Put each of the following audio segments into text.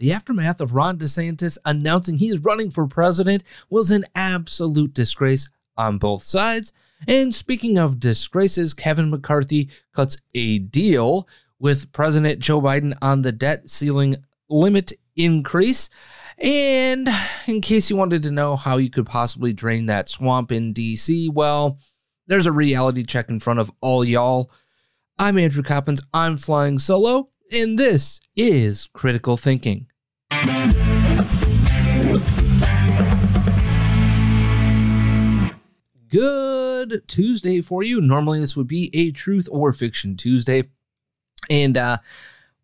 The aftermath of Ron DeSantis announcing he's running for president was an absolute disgrace on both sides. And speaking of disgraces, Kevin McCarthy cuts a deal with President Joe Biden on the debt ceiling limit increase. And in case you wanted to know how you could possibly drain that swamp in DC, well, there's a reality check in front of all y'all. I'm Andrew Coppins. I'm flying solo, and this is Critical Thinking. Good Tuesday for you. Normally, this would be a truth or fiction Tuesday. And uh,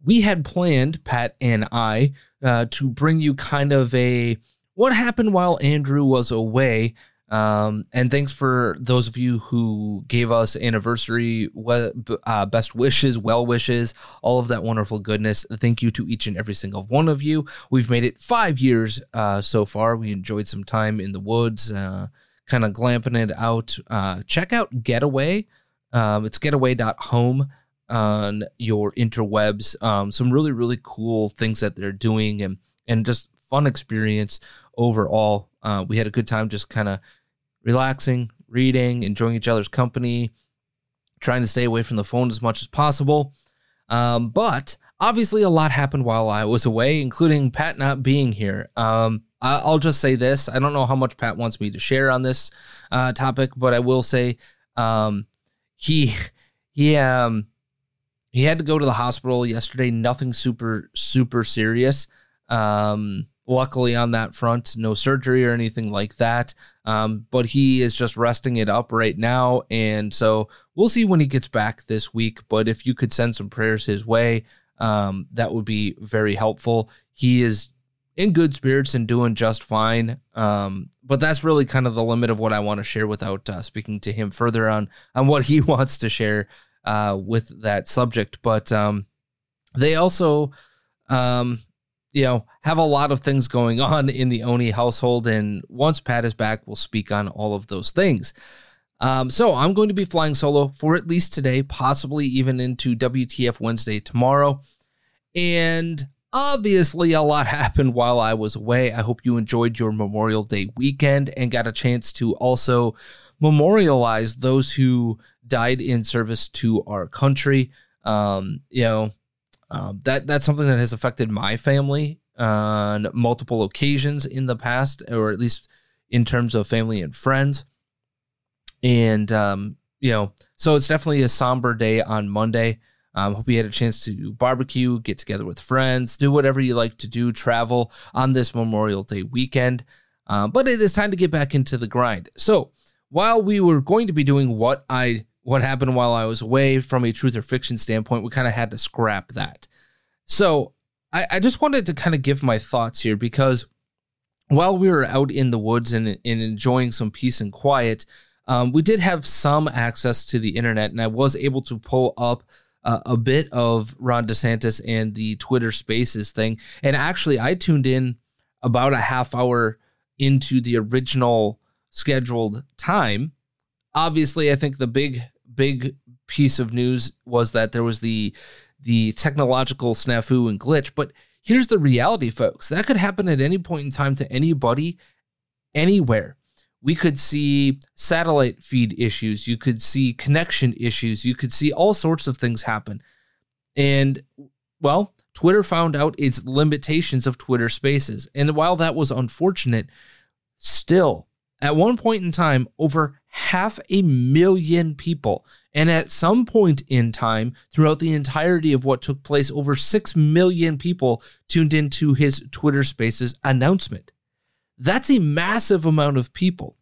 we had planned, Pat and I, uh, to bring you kind of a what happened while Andrew was away. Um, and thanks for those of you who gave us anniversary uh, best wishes, well wishes, all of that wonderful goodness. Thank you to each and every single one of you. We've made it five years uh, so far. We enjoyed some time in the woods, uh, kind of glamping it out. Uh, check out Getaway. Um, it's getaway.home on your interwebs. Um, some really, really cool things that they're doing and, and just fun experience overall. Uh, we had a good time just kind of relaxing, reading, enjoying each other's company, trying to stay away from the phone as much as possible. Um, but obviously, a lot happened while I was away, including Pat not being here. Um, I, will just say this I don't know how much Pat wants me to share on this uh, topic, but I will say um, he, he, um, he had to go to the hospital yesterday. Nothing super, super serious. Um, Luckily, on that front, no surgery or anything like that. Um, but he is just resting it up right now. And so we'll see when he gets back this week. But if you could send some prayers his way, um, that would be very helpful. He is in good spirits and doing just fine. Um, but that's really kind of the limit of what I want to share without uh, speaking to him further on on what he wants to share uh, with that subject. But um, they also um, you know, have a lot of things going on in the Oni household. And once Pat is back, we'll speak on all of those things. Um, so I'm going to be flying solo for at least today, possibly even into WTF Wednesday tomorrow. And obviously, a lot happened while I was away. I hope you enjoyed your Memorial Day weekend and got a chance to also memorialize those who died in service to our country. Um, you know, um, that that's something that has affected my family on multiple occasions in the past, or at least in terms of family and friends. And um, you know, so it's definitely a somber day on Monday. Um, hope you had a chance to barbecue, get together with friends, do whatever you like to do, travel on this Memorial Day weekend. Um, but it is time to get back into the grind. So while we were going to be doing what I what happened while I was away from a truth or fiction standpoint, we kind of had to scrap that. So I, I just wanted to kind of give my thoughts here because while we were out in the woods and, and enjoying some peace and quiet, um, we did have some access to the internet, and I was able to pull up uh, a bit of Ron DeSantis and the Twitter Spaces thing. And actually, I tuned in about a half hour into the original scheduled time. Obviously, I think the big big piece of news was that there was the the technological snafu and glitch, but here's the reality folks. That could happen at any point in time to anybody anywhere. We could see satellite feed issues, you could see connection issues, you could see all sorts of things happen. And well, Twitter found out its limitations of Twitter Spaces. And while that was unfortunate, still at one point in time, over half a million people. And at some point in time, throughout the entirety of what took place, over 6 million people tuned into his Twitter Spaces announcement. That's a massive amount of people.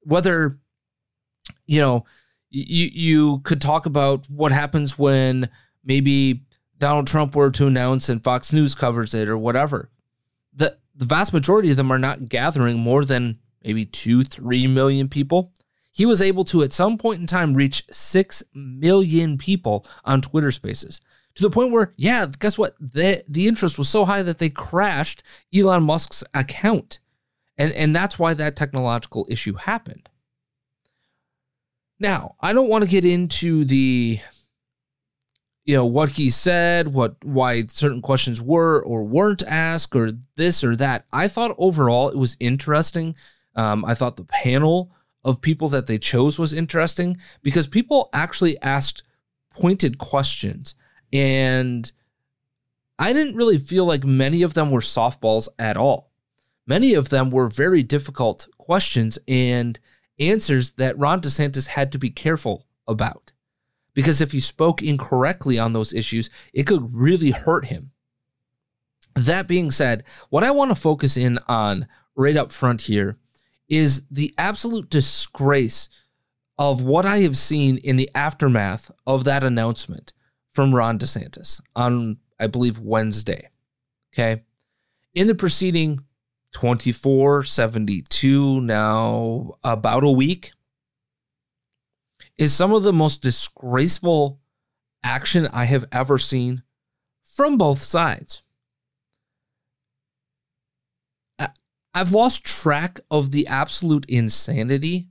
Whether, you know, you, you could talk about what happens when maybe Donald Trump were to announce and Fox News covers it or whatever. The, the vast majority of them are not gathering more than maybe two, three million people. He was able to, at some point in time, reach six million people on Twitter Spaces to the point where, yeah, guess what? The, the interest was so high that they crashed Elon Musk's account. And, and that's why that technological issue happened. Now, I don't want to get into the you know what he said what why certain questions were or weren't asked or this or that i thought overall it was interesting um, I thought the panel of people that they chose was interesting because people actually asked pointed questions. And I didn't really feel like many of them were softballs at all. Many of them were very difficult questions and answers that Ron DeSantis had to be careful about. Because if he spoke incorrectly on those issues, it could really hurt him. That being said, what I want to focus in on right up front here is the absolute disgrace of what I have seen in the aftermath of that announcement from Ron DeSantis on, I believe, Wednesday. Okay. In the preceding 24, 72, now about a week, is some of the most disgraceful action I have ever seen from both sides. I've lost track of the absolute insanity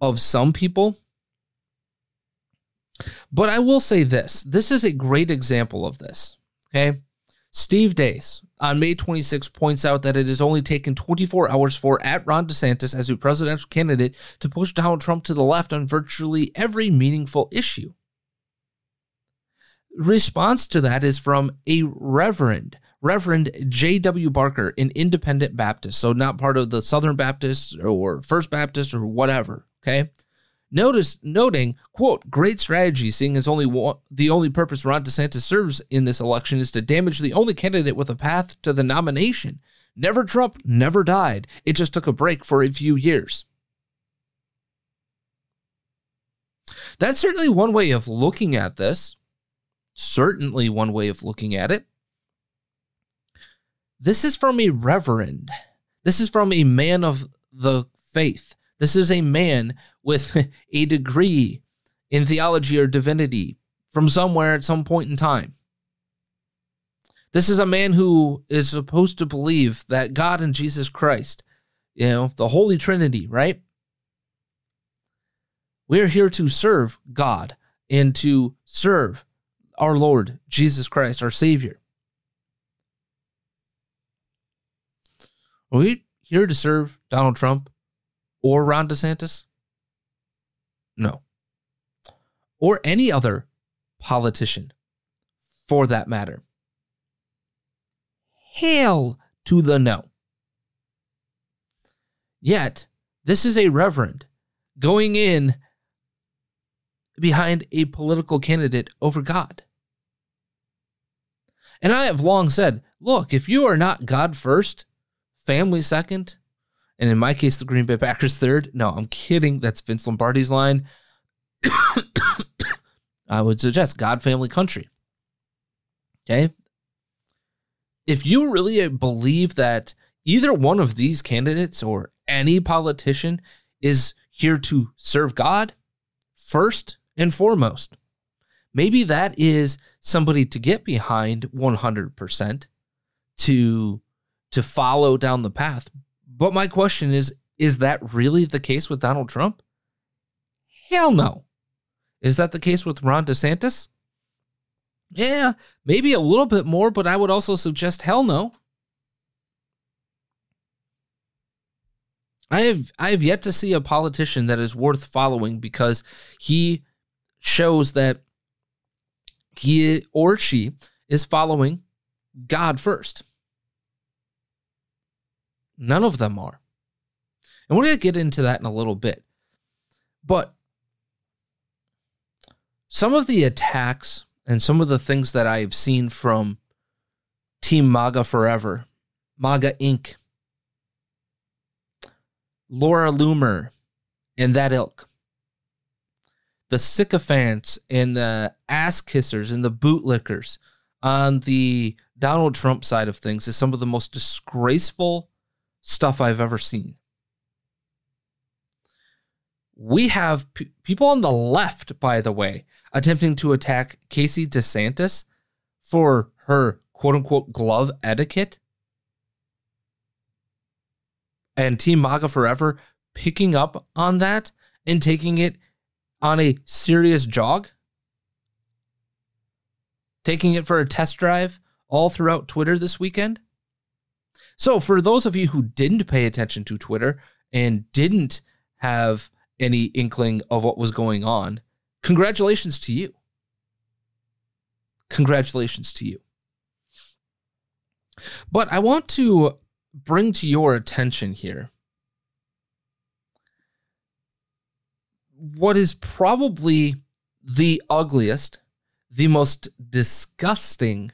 of some people. But I will say this this is a great example of this. Okay. Steve Deace on May 26 points out that it has only taken 24 hours for at Ron DeSantis as a presidential candidate to push Donald Trump to the left on virtually every meaningful issue. Response to that is from a reverend Reverend J.W. Barker, an independent Baptist, so not part of the Southern Baptist or First Baptist or whatever. Okay. Notice, noting, quote, great strategy, seeing as only one, the only purpose Ron DeSantis serves in this election is to damage the only candidate with a path to the nomination. Never Trump, never died. It just took a break for a few years. That's certainly one way of looking at this. Certainly one way of looking at it. This is from a reverend. This is from a man of the faith. This is a man with a degree in theology or divinity from somewhere at some point in time. This is a man who is supposed to believe that God and Jesus Christ, you know, the Holy Trinity, right? We're here to serve God and to serve our Lord Jesus Christ, our Savior. Are we here to serve Donald Trump or Ron DeSantis? No. Or any other politician for that matter. Hail to the no. Yet, this is a reverend going in behind a political candidate over God. And I have long said look, if you are not God first, family second, and in my case, the Green Bay Packers third. No, I'm kidding. That's Vince Lombardi's line. I would suggest God, family, country. Okay. If you really believe that either one of these candidates or any politician is here to serve God first and foremost, maybe that is somebody to get behind 100% to to follow down the path. But my question is is that really the case with Donald Trump? Hell no. Is that the case with Ron DeSantis? Yeah, maybe a little bit more, but I would also suggest hell no. I have I have yet to see a politician that is worth following because he shows that he or she is following God first. None of them are. And we're going to get into that in a little bit. But some of the attacks and some of the things that I've seen from Team MAGA Forever, MAGA Inc., Laura Loomer, and that ilk, the sycophants and the ass kissers and the bootlickers on the Donald Trump side of things is some of the most disgraceful stuff I've ever seen. We have p- people on the left, by the way, attempting to attack Casey DeSantis for her quote unquote glove etiquette. And Team MAGA Forever picking up on that and taking it on a serious jog, taking it for a test drive all throughout Twitter this weekend. So, for those of you who didn't pay attention to Twitter and didn't have any inkling of what was going on, congratulations to you. Congratulations to you. But I want to bring to your attention here what is probably the ugliest, the most disgusting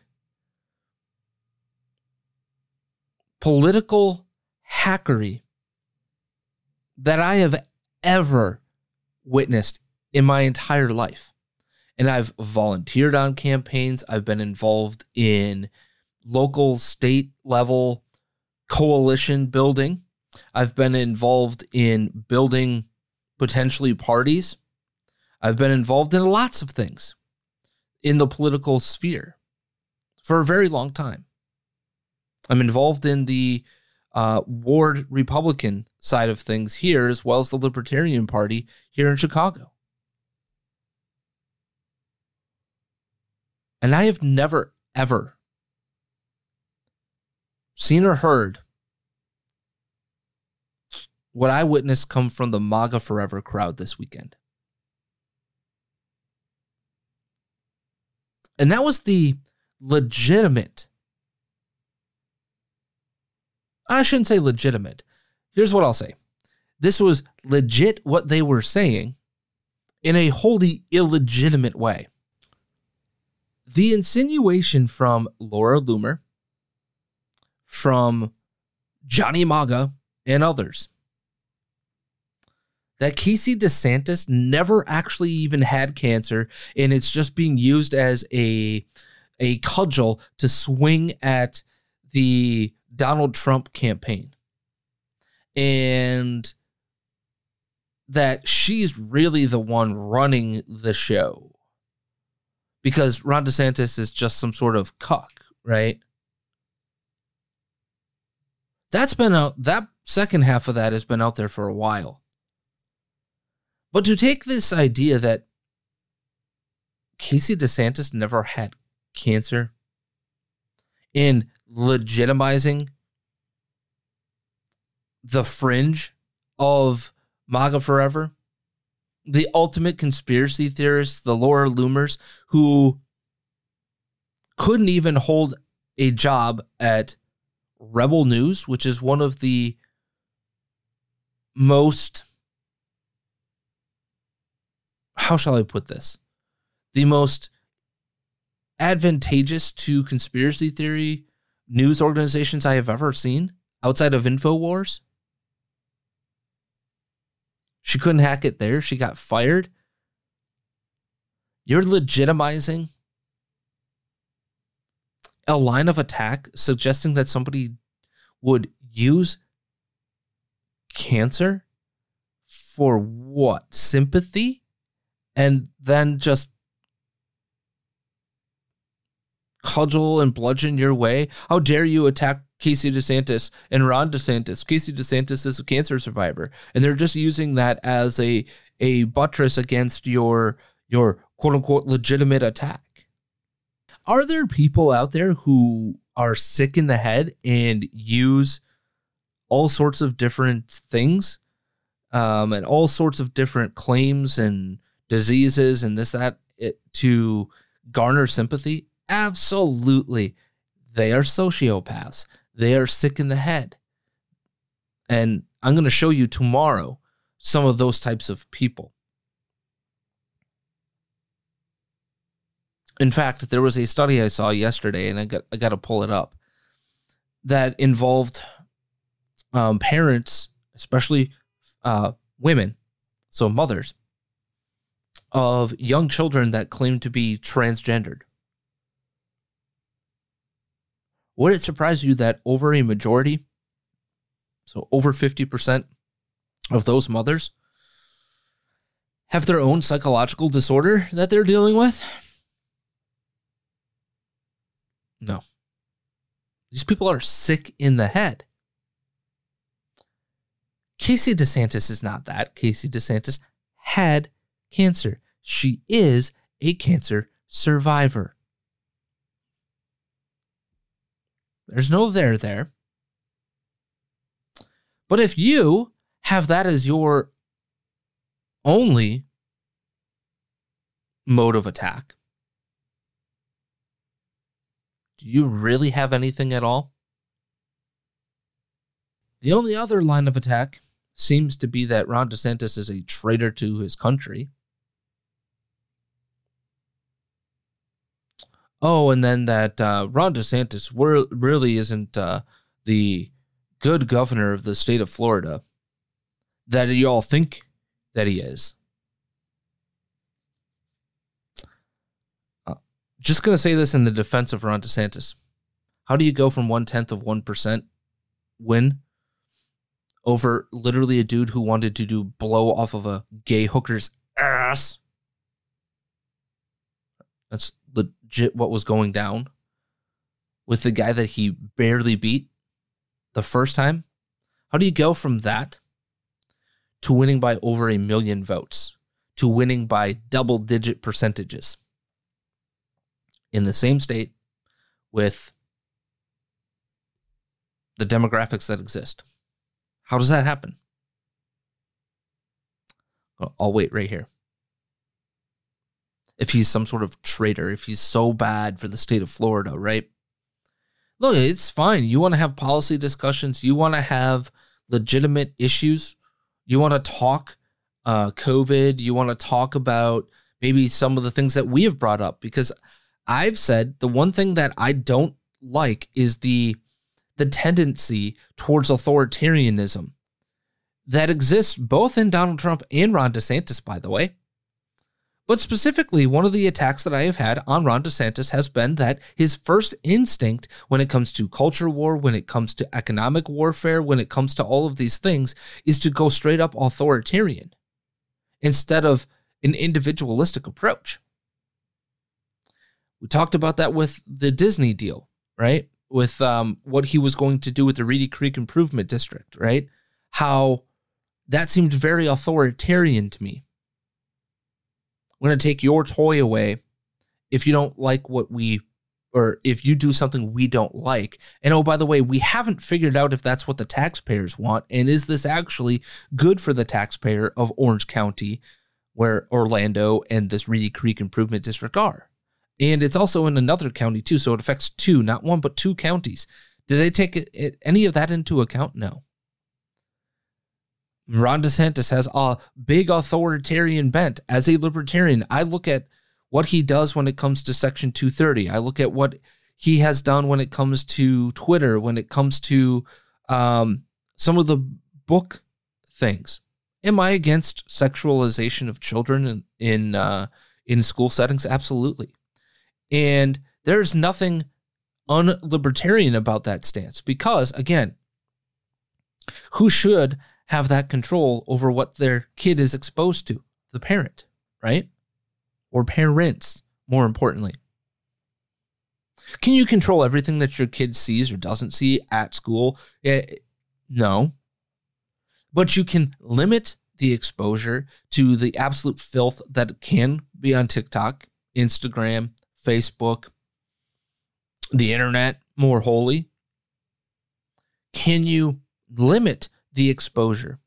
political hackery that I have ever witnessed in my entire life. And I've volunteered on campaigns, I've been involved in local, state level coalition building. I've been involved in building potentially parties. I've been involved in lots of things in the political sphere for a very long time. I'm involved in the uh, ward Republican side of things here, as well as the Libertarian Party here in Chicago. And I have never, ever seen or heard what I witnessed come from the MAGA Forever crowd this weekend. And that was the legitimate. I shouldn't say legitimate. Here's what I'll say this was legit what they were saying in a wholly illegitimate way. The insinuation from Laura Loomer, from Johnny Maga, and others that Casey DeSantis never actually even had cancer and it's just being used as a a cudgel to swing at the Donald Trump campaign. And that she's really the one running the show. Because Ron DeSantis is just some sort of cuck, right? That's been out that second half of that has been out there for a while. But to take this idea that Casey DeSantis never had cancer in legitimizing the fringe of MAGA Forever, the ultimate conspiracy theorists, the Laura Loomers, who couldn't even hold a job at Rebel News, which is one of the most how shall I put this? The most advantageous to conspiracy theory news organizations I have ever seen outside of InfoWars. She couldn't hack it there. She got fired. You're legitimizing a line of attack suggesting that somebody would use cancer for what? Sympathy? and then just cudgel and bludgeon your way. How dare you attack Casey DeSantis and Ron DeSantis? Casey DeSantis is a cancer survivor, and they're just using that as a a buttress against your your quote unquote legitimate attack. Are there people out there who are sick in the head and use all sorts of different things um, and all sorts of different claims and diseases and this that it, to garner sympathy? Absolutely. They are sociopaths. They are sick in the head. And I'm going to show you tomorrow some of those types of people. In fact, there was a study I saw yesterday, and I got I got to pull it up, that involved um, parents, especially uh, women, so mothers, of young children that claim to be transgendered. Would it surprise you that over a majority, so over 50% of those mothers, have their own psychological disorder that they're dealing with? No. These people are sick in the head. Casey DeSantis is not that. Casey DeSantis had cancer. She is a cancer survivor. There's no there there. But if you have that as your only mode of attack, do you really have anything at all? The only other line of attack seems to be that Ron DeSantis is a traitor to his country. Oh, and then that uh, Ron DeSantis really isn't uh, the good governor of the state of Florida that you all think that he is. Uh, just going to say this in the defense of Ron DeSantis. How do you go from one tenth of 1% win over literally a dude who wanted to do blow off of a gay hooker's ass? That's legit what was going down with the guy that he barely beat the first time. How do you go from that to winning by over a million votes to winning by double digit percentages in the same state with the demographics that exist? How does that happen? I'll wait right here if he's some sort of traitor, if he's so bad for the state of Florida, right? Look, it's fine. You want to have policy discussions, you want to have legitimate issues, you want to talk uh, COVID, you want to talk about maybe some of the things that we have brought up because I've said the one thing that I don't like is the the tendency towards authoritarianism that exists both in Donald Trump and Ron DeSantis, by the way. But specifically, one of the attacks that I have had on Ron DeSantis has been that his first instinct when it comes to culture war, when it comes to economic warfare, when it comes to all of these things, is to go straight up authoritarian instead of an individualistic approach. We talked about that with the Disney deal, right? With um, what he was going to do with the Reedy Creek Improvement District, right? How that seemed very authoritarian to me going to take your toy away if you don't like what we or if you do something we don't like. And oh, by the way, we haven't figured out if that's what the taxpayers want. And is this actually good for the taxpayer of Orange County, where Orlando and this Reedy Creek Improvement District are? And it's also in another county too. So it affects two, not one, but two counties. Did they take any of that into account? No. Ron DeSantis has a big authoritarian bent. As a libertarian, I look at what he does when it comes to Section 230. I look at what he has done when it comes to Twitter, when it comes to um, some of the book things. Am I against sexualization of children in in, uh, in school settings? Absolutely. And there's nothing unlibertarian about that stance because, again, who should have that control over what their kid is exposed to the parent, right? Or parents, more importantly. Can you control everything that your kid sees or doesn't see at school? Eh, no. But you can limit the exposure to the absolute filth that can be on TikTok, Instagram, Facebook, the internet more wholly. Can you limit the exposure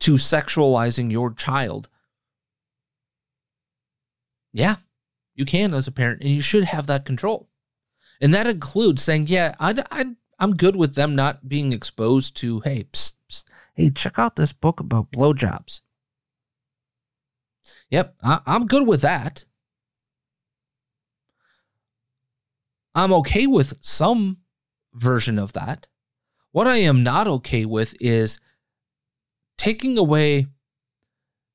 to sexualizing your child? Yeah, you can as a parent, and you should have that control. And that includes saying, yeah, I, I'm good with them not being exposed to, hey, psst, psst, hey, check out this book about blowjobs. Yep, I, I'm good with that. I'm okay with some version of that. What I am not okay with is taking away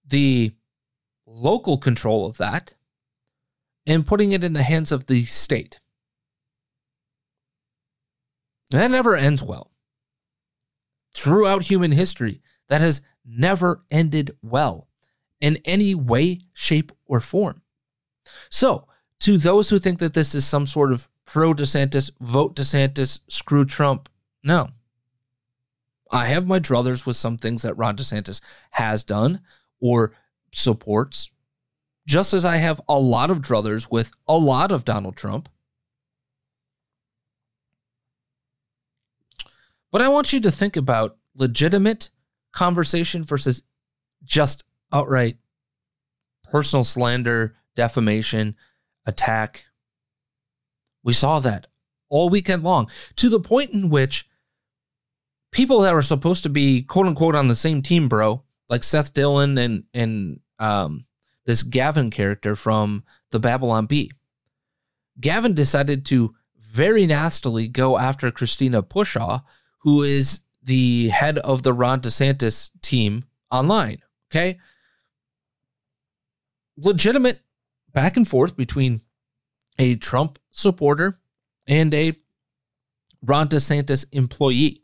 the local control of that and putting it in the hands of the state. That never ends well. Throughout human history, that has never ended well in any way, shape, or form. So, to those who think that this is some sort of pro DeSantis, vote DeSantis, screw Trump, no. I have my druthers with some things that Ron DeSantis has done or supports, just as I have a lot of druthers with a lot of Donald Trump. But I want you to think about legitimate conversation versus just outright personal slander, defamation, attack. We saw that all weekend long to the point in which people that were supposed to be quote unquote on the same team, bro, like Seth Dillon and and um, this Gavin character from the Babylon Bee. Gavin decided to very nastily go after Christina Pushaw, who is the head of the Ron DeSantis team online. Okay. Legitimate back and forth between a Trump supporter and a Ron DeSantis employee.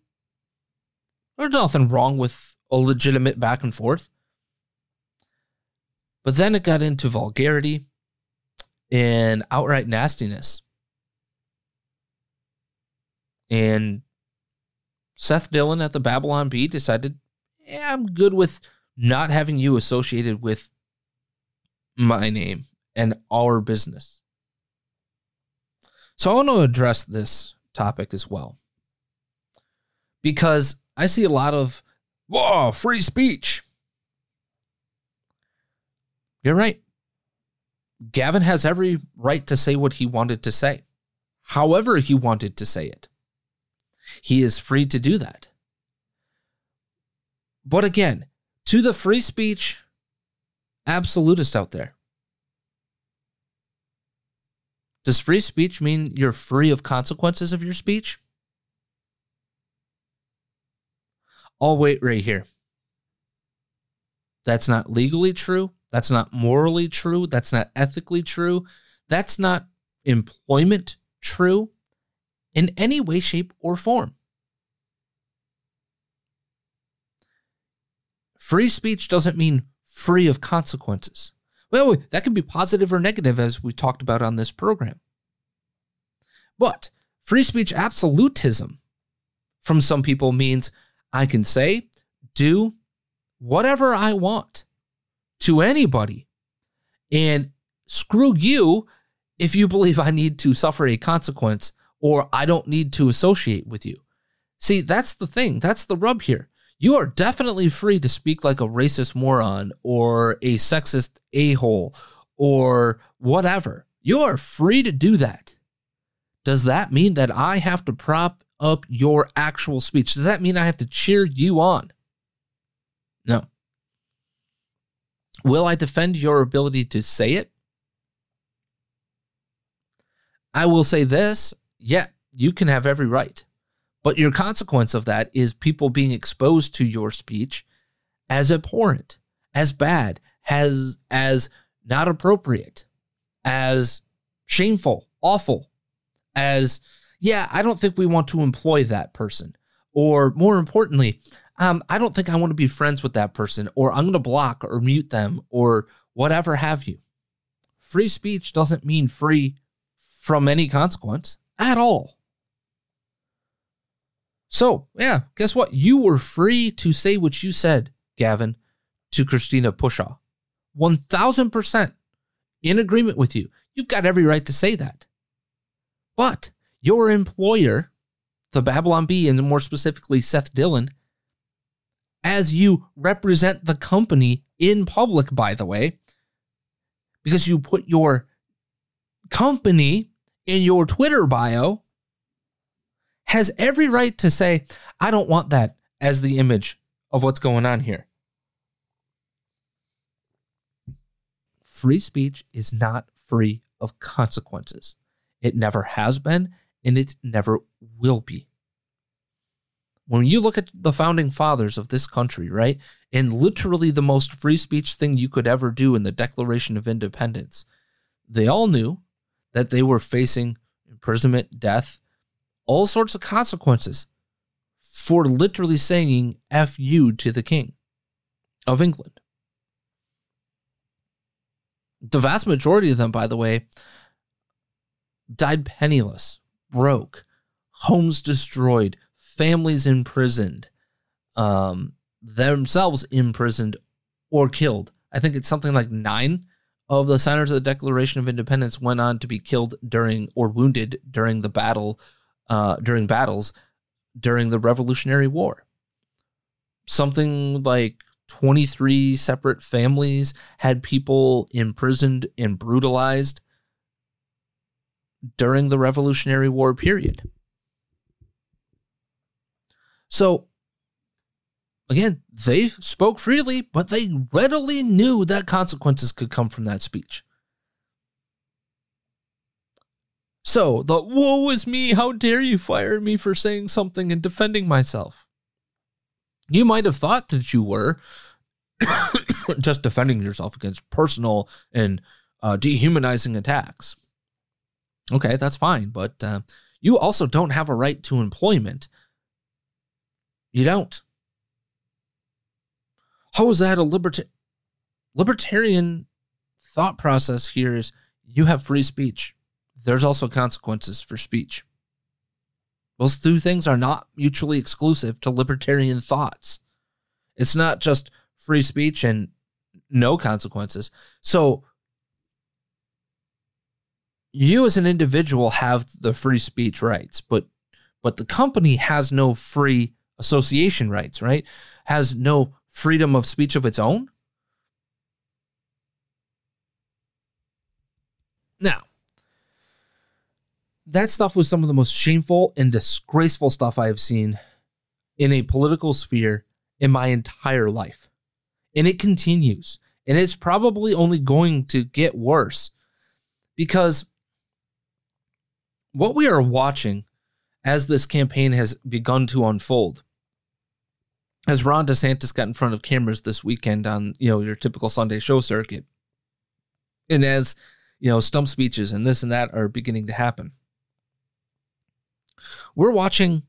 There's nothing wrong with a legitimate back and forth. But then it got into vulgarity and outright nastiness. And Seth Dillon at the Babylon Bee decided, yeah, I'm good with not having you associated with my name and our business. So I want to address this topic as well. Because I see a lot of, whoa, free speech. You're right. Gavin has every right to say what he wanted to say, however, he wanted to say it. He is free to do that. But again, to the free speech absolutist out there, does free speech mean you're free of consequences of your speech? I'll wait right here. That's not legally true. That's not morally true. That's not ethically true. That's not employment true in any way, shape, or form. Free speech doesn't mean free of consequences. Well, that can be positive or negative, as we talked about on this program. But free speech absolutism from some people means I can say, do whatever I want to anybody. And screw you if you believe I need to suffer a consequence or I don't need to associate with you. See, that's the thing. That's the rub here. You are definitely free to speak like a racist moron or a sexist a hole or whatever. You are free to do that. Does that mean that I have to prop up your actual speech? Does that mean I have to cheer you on? No. Will I defend your ability to say it? I will say this yeah, you can have every right. But your consequence of that is people being exposed to your speech as abhorrent, as bad, as as not appropriate, as shameful, awful, as yeah, I don't think we want to employ that person. Or more importantly, um, I don't think I want to be friends with that person, or I'm going to block or mute them, or whatever have you. Free speech doesn't mean free from any consequence at all. So, yeah, guess what? You were free to say what you said, Gavin, to Christina Pushaw. 1000% in agreement with you. You've got every right to say that. But your employer, the Babylon Bee, and more specifically Seth Dillon, as you represent the company in public, by the way, because you put your company in your Twitter bio, has every right to say, I don't want that as the image of what's going on here. Free speech is not free of consequences. It never has been, and it never will be. When you look at the founding fathers of this country, right, and literally the most free speech thing you could ever do in the Declaration of Independence, they all knew that they were facing imprisonment, death, all sorts of consequences for literally saying F you to the king of England. The vast majority of them, by the way, died penniless, broke, homes destroyed, families imprisoned, um, themselves imprisoned or killed. I think it's something like nine of the signers of the Declaration of Independence went on to be killed during or wounded during the battle, uh, during battles during the Revolutionary War. Something like 23 separate families had people imprisoned and brutalized during the Revolutionary War period. So, again, they spoke freely, but they readily knew that consequences could come from that speech. So, the woe is me, how dare you fire me for saying something and defending myself? You might have thought that you were just defending yourself against personal and uh, dehumanizing attacks. Okay, that's fine, but uh, you also don't have a right to employment. You don't. How is that a liberta- libertarian thought process here is you have free speech. There's also consequences for speech. Those two things are not mutually exclusive to libertarian thoughts. It's not just free speech and no consequences. So you as an individual have the free speech rights, but but the company has no free association rights, right? Has no freedom of speech of its own. Now, that stuff was some of the most shameful and disgraceful stuff I have seen in a political sphere in my entire life. And it continues. And it's probably only going to get worse because what we are watching as this campaign has begun to unfold, as Ron DeSantis got in front of cameras this weekend on you know your typical Sunday show circuit, and as you know stump speeches and this and that are beginning to happen, we're watching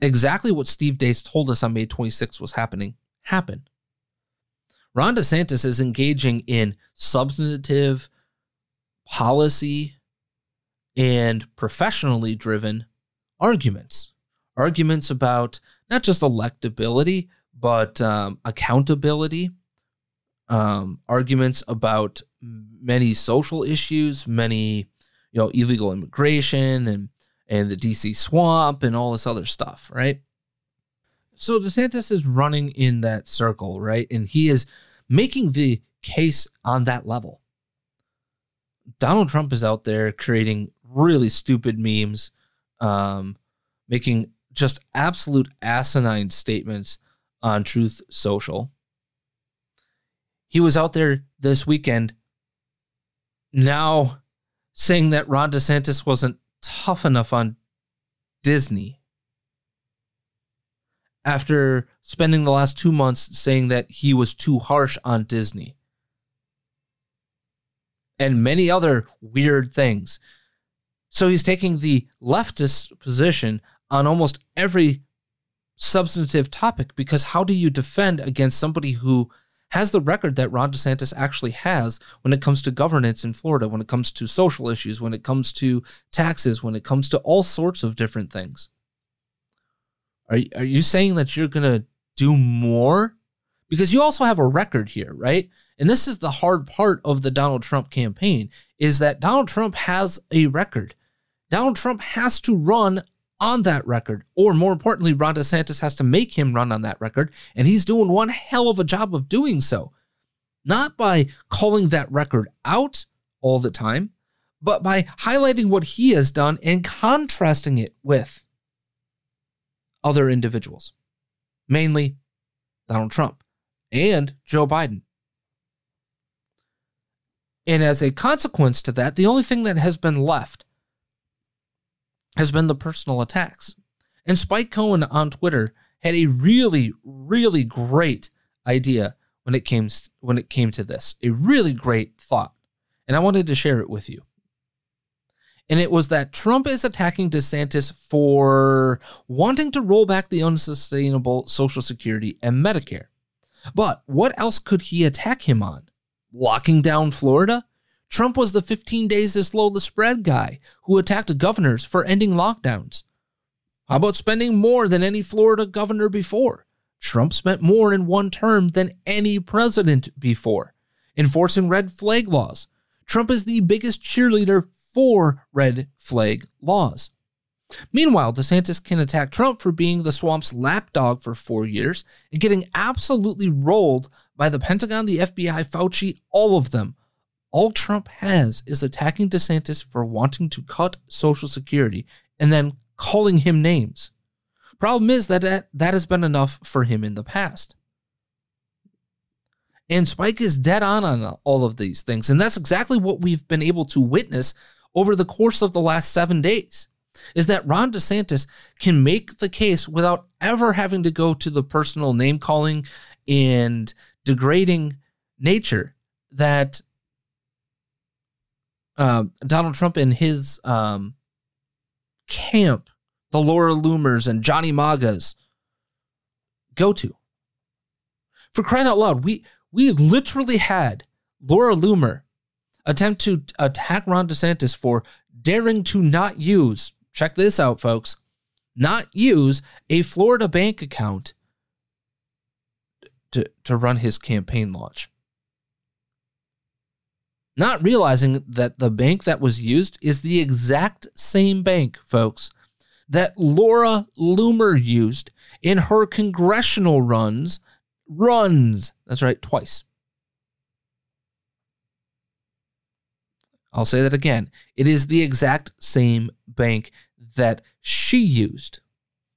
exactly what Steve Deace told us on May 26th was happening happen. Ron DeSantis is engaging in substantive policy and professionally driven arguments. Arguments about not just electability, but um, accountability. Um, arguments about many social issues, many you know illegal immigration and and the DC swamp and all this other stuff, right? So DeSantis is running in that circle, right? And he is making the case on that level. Donald Trump is out there creating really stupid memes, um, making just absolute asinine statements on Truth Social. He was out there this weekend now saying that Ron DeSantis wasn't tough enough on Disney after spending the last two months saying that he was too harsh on Disney and many other weird things. So he's taking the leftist position on almost every substantive topic because how do you defend against somebody who has the record that Ron DeSantis actually has when it comes to governance in Florida, when it comes to social issues, when it comes to taxes, when it comes to all sorts of different things. Are, are you saying that you're going to do more? Because you also have a record here, right? And this is the hard part of the Donald Trump campaign is that Donald Trump has a record. Donald Trump has to run on that record, or more importantly, Ron DeSantis has to make him run on that record, and he's doing one hell of a job of doing so. Not by calling that record out all the time, but by highlighting what he has done and contrasting it with other individuals, mainly Donald Trump and Joe Biden. And as a consequence to that, the only thing that has been left has been the personal attacks. And Spike Cohen on Twitter had a really, really great idea when it came when it came to this. A really great thought. And I wanted to share it with you. And it was that Trump is attacking DeSantis for wanting to roll back the unsustainable Social Security and Medicare. But what else could he attack him on? Locking down Florida? Trump was the 15 days to slow the spread guy who attacked governors for ending lockdowns. How about spending more than any Florida governor before? Trump spent more in one term than any president before. Enforcing red flag laws. Trump is the biggest cheerleader for red flag laws. Meanwhile, DeSantis can attack Trump for being the swamp's lapdog for four years and getting absolutely rolled by the Pentagon, the FBI, Fauci, all of them all Trump has is attacking DeSantis for wanting to cut Social Security and then calling him names. Problem is that that, has been enough for him in the past. And Spike is dead on on all of these things. And that's exactly what we've been able to witness over the course of the last seven days is that Ron DeSantis can make the case without ever having to go to the personal name calling and degrading nature that uh, Donald Trump and his um, camp, the Laura Loomers and Johnny Magas, go to. For crying out loud, we we literally had Laura Loomer attempt to attack Ron DeSantis for daring to not use, check this out, folks, not use a Florida bank account to, to run his campaign launch not realizing that the bank that was used is the exact same bank, folks, that Laura Loomer used in her congressional runs. Runs. That's right, twice. I'll say that again. It is the exact same bank that she used.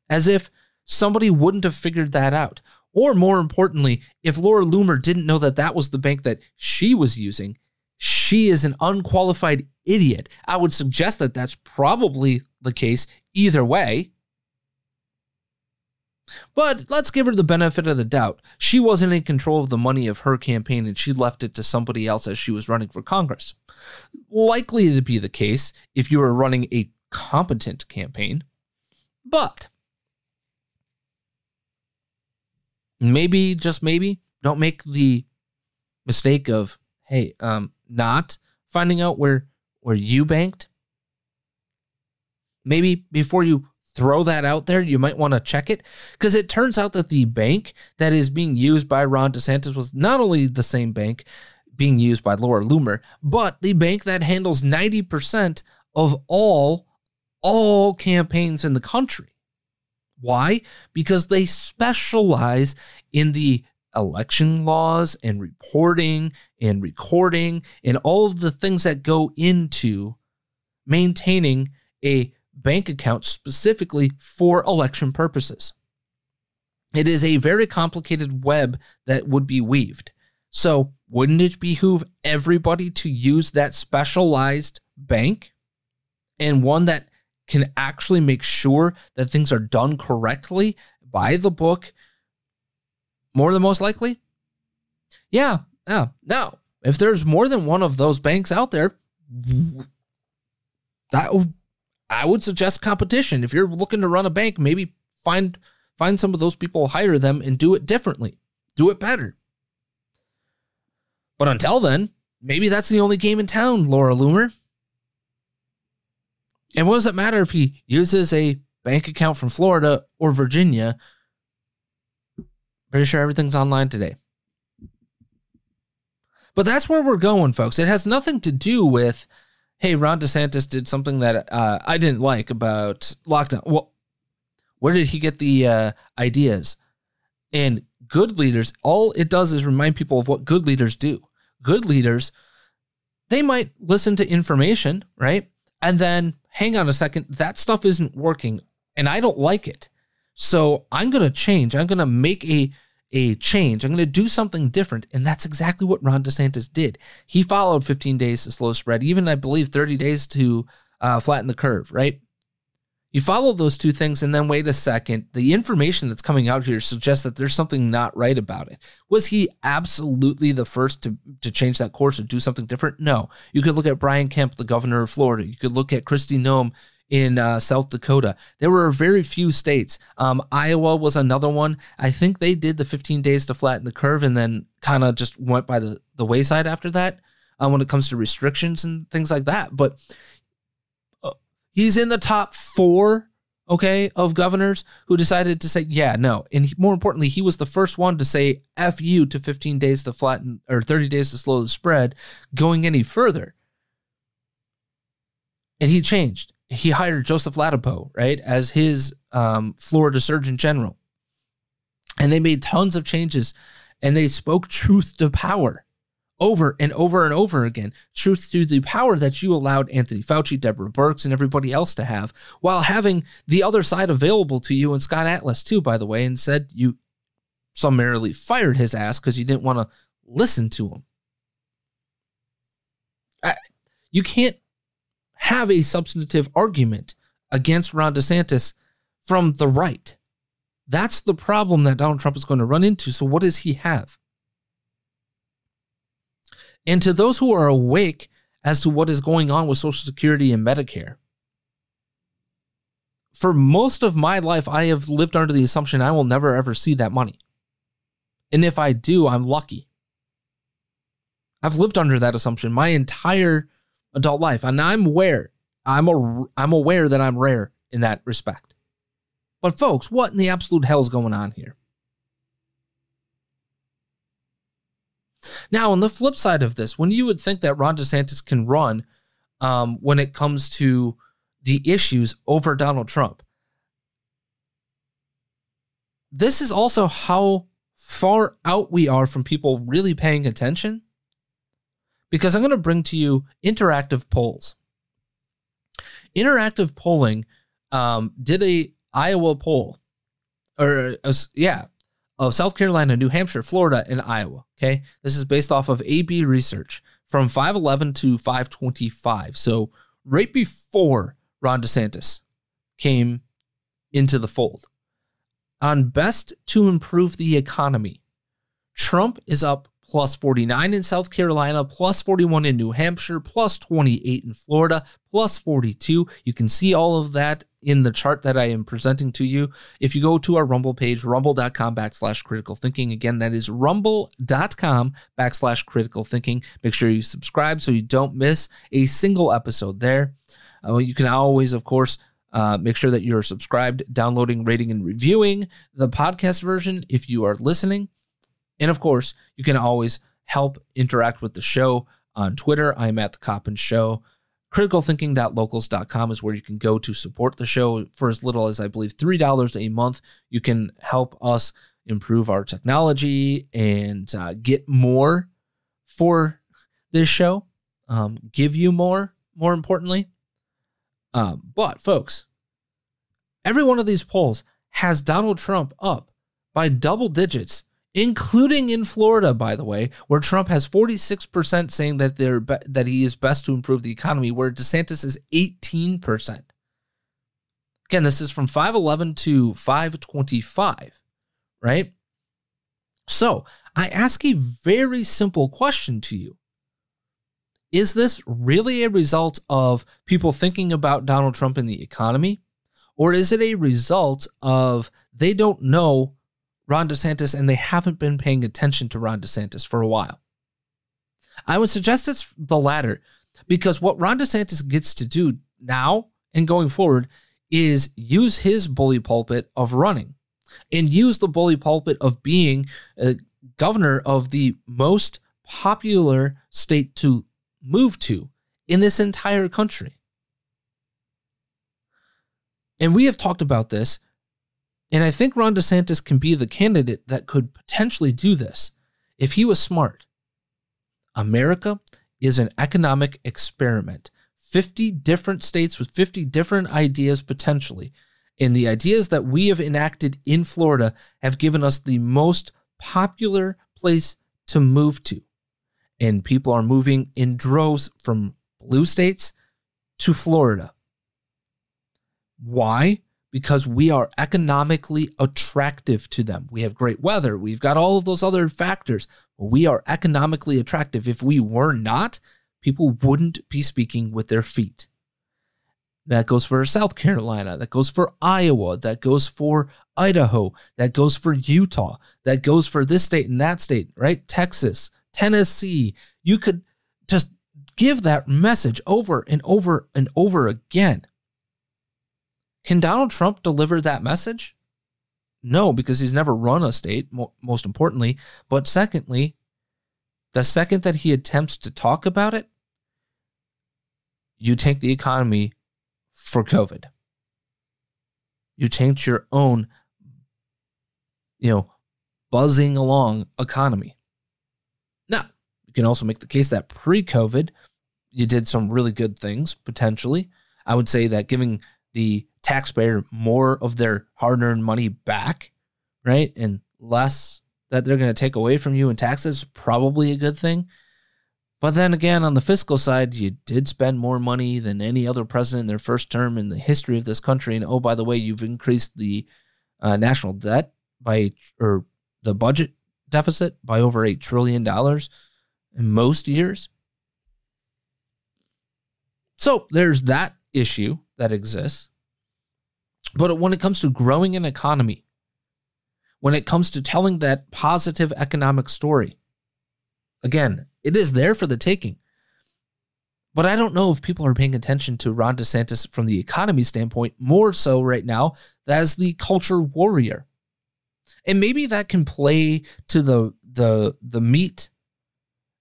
As if somebody wouldn't have figured that out. Or more importantly, if Laura Loomer didn't know that that was the bank that she was using, she is an unqualified idiot. I would suggest that that's probably the case either way. But let's give her the benefit of the doubt. She wasn't in control of the money of her campaign and she left it to somebody else as she was running for Congress. Likely to be the case if you were running a competent campaign. But maybe, just maybe, don't make the mistake of, hey, um, not finding out where where you banked? Maybe before you throw that out there you might want to check it because it turns out that the bank that is being used by Ron DeSantis was not only the same bank being used by Laura Loomer but the bank that handles 90% of all all campaigns in the country. Why? Because they specialize in the election laws and reporting and recording and all of the things that go into maintaining a bank account specifically for election purposes. It is a very complicated web that would be weaved. So, wouldn't it behoove everybody to use that specialized bank and one that can actually make sure that things are done correctly by the book more than most likely? Yeah, yeah. Now, if there's more than one of those banks out there, that I would suggest competition. If you're looking to run a bank, maybe find find some of those people, hire them, and do it differently. Do it better. But until then, maybe that's the only game in town, Laura Loomer. And what does it matter if he uses a bank account from Florida or Virginia? Pretty sure everything's online today. But that's where we're going, folks. It has nothing to do with, hey, Ron DeSantis did something that uh, I didn't like about lockdown. Well, where did he get the uh, ideas? And good leaders, all it does is remind people of what good leaders do. Good leaders, they might listen to information, right? And then hang on a second, that stuff isn't working and I don't like it. So I'm going to change. I'm going to make a a change. I'm going to do something different. And that's exactly what Ron DeSantis did. He followed 15 days to slow spread, even I believe 30 days to uh, flatten the curve, right? You follow those two things and then wait a second. The information that's coming out here suggests that there's something not right about it. Was he absolutely the first to, to change that course or do something different? No. You could look at Brian Kemp, the governor of Florida. You could look at Kristi Noem in uh, South Dakota. There were very few states. Um, Iowa was another one. I think they did the 15 days to flatten the curve and then kind of just went by the, the wayside after that uh, when it comes to restrictions and things like that. But uh, he's in the top four, okay, of governors who decided to say, yeah, no. And he, more importantly, he was the first one to say F you to 15 days to flatten or 30 days to slow the spread going any further. And he changed he hired Joseph Ladapo, right, as his um, Florida Surgeon General. And they made tons of changes and they spoke truth to power over and over and over again. Truth to the power that you allowed Anthony Fauci, Deborah Birx, and everybody else to have, while having the other side available to you and Scott Atlas, too, by the way, and said you summarily fired his ass because you didn't want to listen to him. I, you can't have a substantive argument against Ron DeSantis from the right. That's the problem that Donald Trump is going to run into. So, what does he have? And to those who are awake as to what is going on with Social Security and Medicare, for most of my life, I have lived under the assumption I will never ever see that money. And if I do, I'm lucky. I've lived under that assumption my entire adult life. And I'm aware, I'm a, I'm aware that I'm rare in that respect. But folks, what in the absolute hell is going on here? Now, on the flip side of this, when you would think that Ron DeSantis can run um, when it comes to the issues over Donald Trump, this is also how far out we are from people really paying attention because I'm going to bring to you interactive polls. Interactive polling um, did a Iowa poll, or uh, yeah, of South Carolina, New Hampshire, Florida, and Iowa. Okay, this is based off of AB research from 511 to 525. So right before Ron DeSantis came into the fold. On best to improve the economy, Trump is up plus 49 in South Carolina, plus 41 in New Hampshire, plus 28 in Florida, plus 42. You can see all of that in the chart that I am presenting to you. If you go to our Rumble page, rumble.com backslash critical thinking, again, that is rumble.com backslash critical thinking. Make sure you subscribe so you don't miss a single episode there. Uh, you can always, of course, uh, make sure that you're subscribed, downloading, rating, and reviewing the podcast version if you are listening. And of course, you can always help interact with the show on Twitter. I'm at the Coppin Show. CriticalThinking.locals.com is where you can go to support the show for as little as I believe $3 a month. You can help us improve our technology and uh, get more for this show, um, give you more, more importantly. Um, but, folks, every one of these polls has Donald Trump up by double digits including in Florida, by the way, where Trump has 46% saying that they're be- that he is best to improve the economy, where DeSantis is 18%. Again, this is from 511 to 525, right? So I ask a very simple question to you. Is this really a result of people thinking about Donald Trump and the economy? Or is it a result of they don't know Ron DeSantis, and they haven't been paying attention to Ron DeSantis for a while. I would suggest it's the latter because what Ron DeSantis gets to do now and going forward is use his bully pulpit of running and use the bully pulpit of being a governor of the most popular state to move to in this entire country. And we have talked about this. And I think Ron DeSantis can be the candidate that could potentially do this if he was smart. America is an economic experiment. 50 different states with 50 different ideas potentially. And the ideas that we have enacted in Florida have given us the most popular place to move to. And people are moving in droves from blue states to Florida. Why? Because we are economically attractive to them. We have great weather. We've got all of those other factors. We are economically attractive. If we were not, people wouldn't be speaking with their feet. That goes for South Carolina. That goes for Iowa. That goes for Idaho. That goes for Utah. That goes for this state and that state, right? Texas, Tennessee. You could just give that message over and over and over again. Can Donald Trump deliver that message? No, because he's never run a state, most importantly. But secondly, the second that he attempts to talk about it, you tank the economy for COVID. You tanked your own, you know, buzzing along economy. Now, you can also make the case that pre COVID, you did some really good things potentially. I would say that giving the taxpayer more of their hard earned money back, right? And less that they're going to take away from you in taxes, probably a good thing. But then again, on the fiscal side, you did spend more money than any other president in their first term in the history of this country. And oh, by the way, you've increased the uh, national debt by, or the budget deficit by over $8 trillion in most years. So there's that issue that exists. But when it comes to growing an economy, when it comes to telling that positive economic story, again, it is there for the taking. But I don't know if people are paying attention to Ron DeSantis from the economy standpoint more so right now as the culture warrior. And maybe that can play to the the the meat,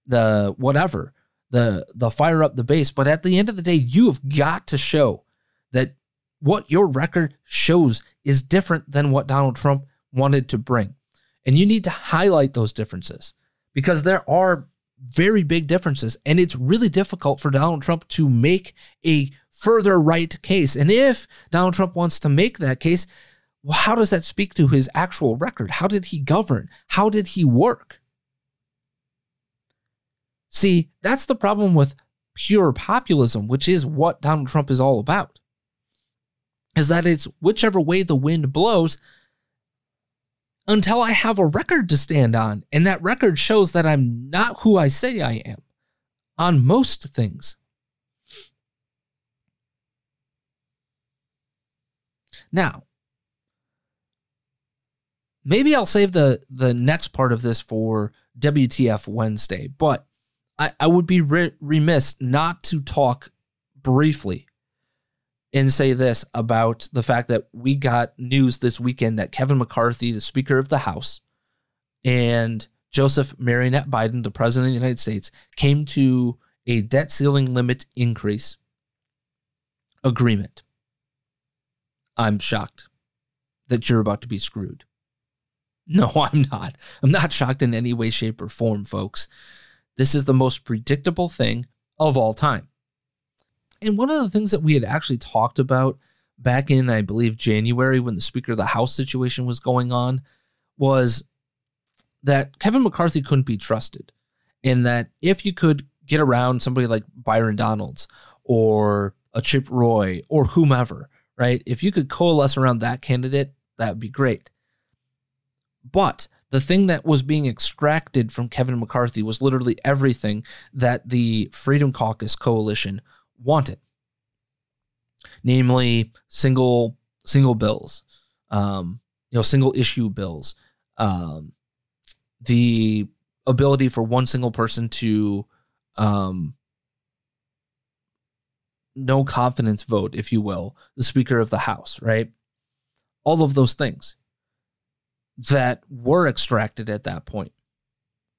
the whatever, the the fire up the base. But at the end of the day, you have got to show what your record shows is different than what Donald Trump wanted to bring. And you need to highlight those differences because there are very big differences. And it's really difficult for Donald Trump to make a further right case. And if Donald Trump wants to make that case, well, how does that speak to his actual record? How did he govern? How did he work? See, that's the problem with pure populism, which is what Donald Trump is all about. Is that it's whichever way the wind blows, until I have a record to stand on. And that record shows that I'm not who I say I am on most things. Now, maybe I'll save the, the next part of this for WTF Wednesday, but I, I would be re- remiss not to talk briefly and say this about the fact that we got news this weekend that Kevin McCarthy, the Speaker of the House, and Joseph Marionette Biden, the President of the United States, came to a debt ceiling limit increase agreement. I'm shocked that you're about to be screwed. No, I'm not. I'm not shocked in any way, shape, or form, folks. This is the most predictable thing of all time. And one of the things that we had actually talked about back in, I believe, January when the Speaker of the House situation was going on was that Kevin McCarthy couldn't be trusted. And that if you could get around somebody like Byron Donalds or a Chip Roy or whomever, right? If you could coalesce around that candidate, that would be great. But the thing that was being extracted from Kevin McCarthy was literally everything that the Freedom Caucus coalition wanted, namely single single bills, um, you know, single issue bills, um, the ability for one single person to um, no confidence vote, if you will, the Speaker of the House, right? All of those things that were extracted at that point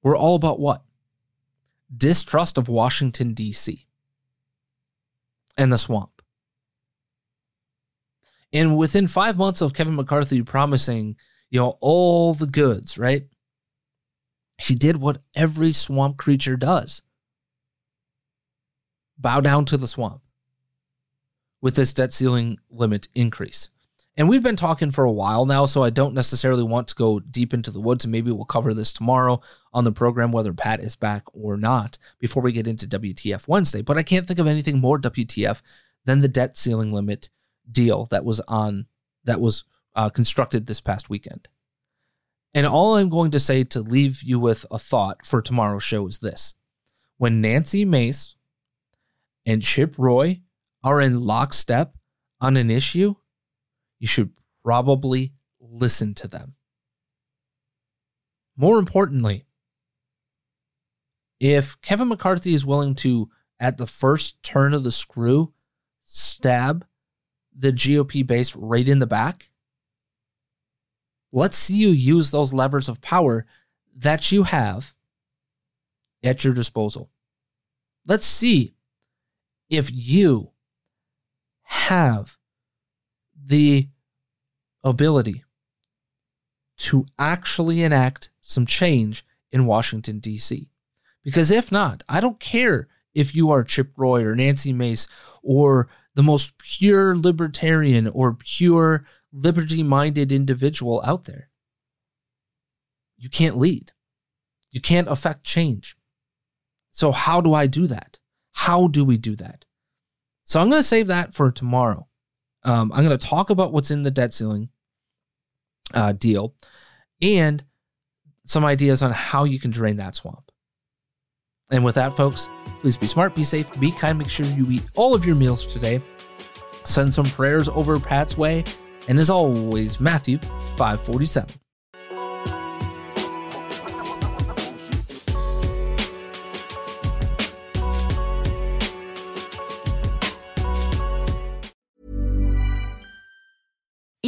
were all about what? Distrust of Washington, D.C. and the swamp. And within five months of Kevin McCarthy promising, you know, all the goods, right? He did what every swamp creature does bow down to the swamp with this debt ceiling limit increase. And we've been talking for a while now, so I don't necessarily want to go deep into the woods. And maybe we'll cover this tomorrow on the program, whether Pat is back or not, before we get into WTF Wednesday. But I can't think of anything more WTF than the debt ceiling limit deal that was on that was uh, constructed this past weekend. And all I'm going to say to leave you with a thought for tomorrow's show is this: when Nancy Mace and Chip Roy are in lockstep on an issue you should probably listen to them. More importantly, if Kevin McCarthy is willing to, at the first turn of the screw, stab the GOP base right in the back, let's see you use those levers of power that you have at your disposal. Let's see if you have the ability to actually enact some change in Washington, D.C. Because if not, I don't care if you are Chip Roy or Nancy Mace or the most pure libertarian or pure liberty minded individual out there. You can't lead, you can't affect change. So, how do I do that? How do we do that? So, I'm going to save that for tomorrow. Um, I'm going to talk about what's in the debt ceiling uh, deal and some ideas on how you can drain that swamp. And with that, folks, please be smart, be safe, be kind. Make sure you eat all of your meals today. Send some prayers over Pat's way. And as always, Matthew 547.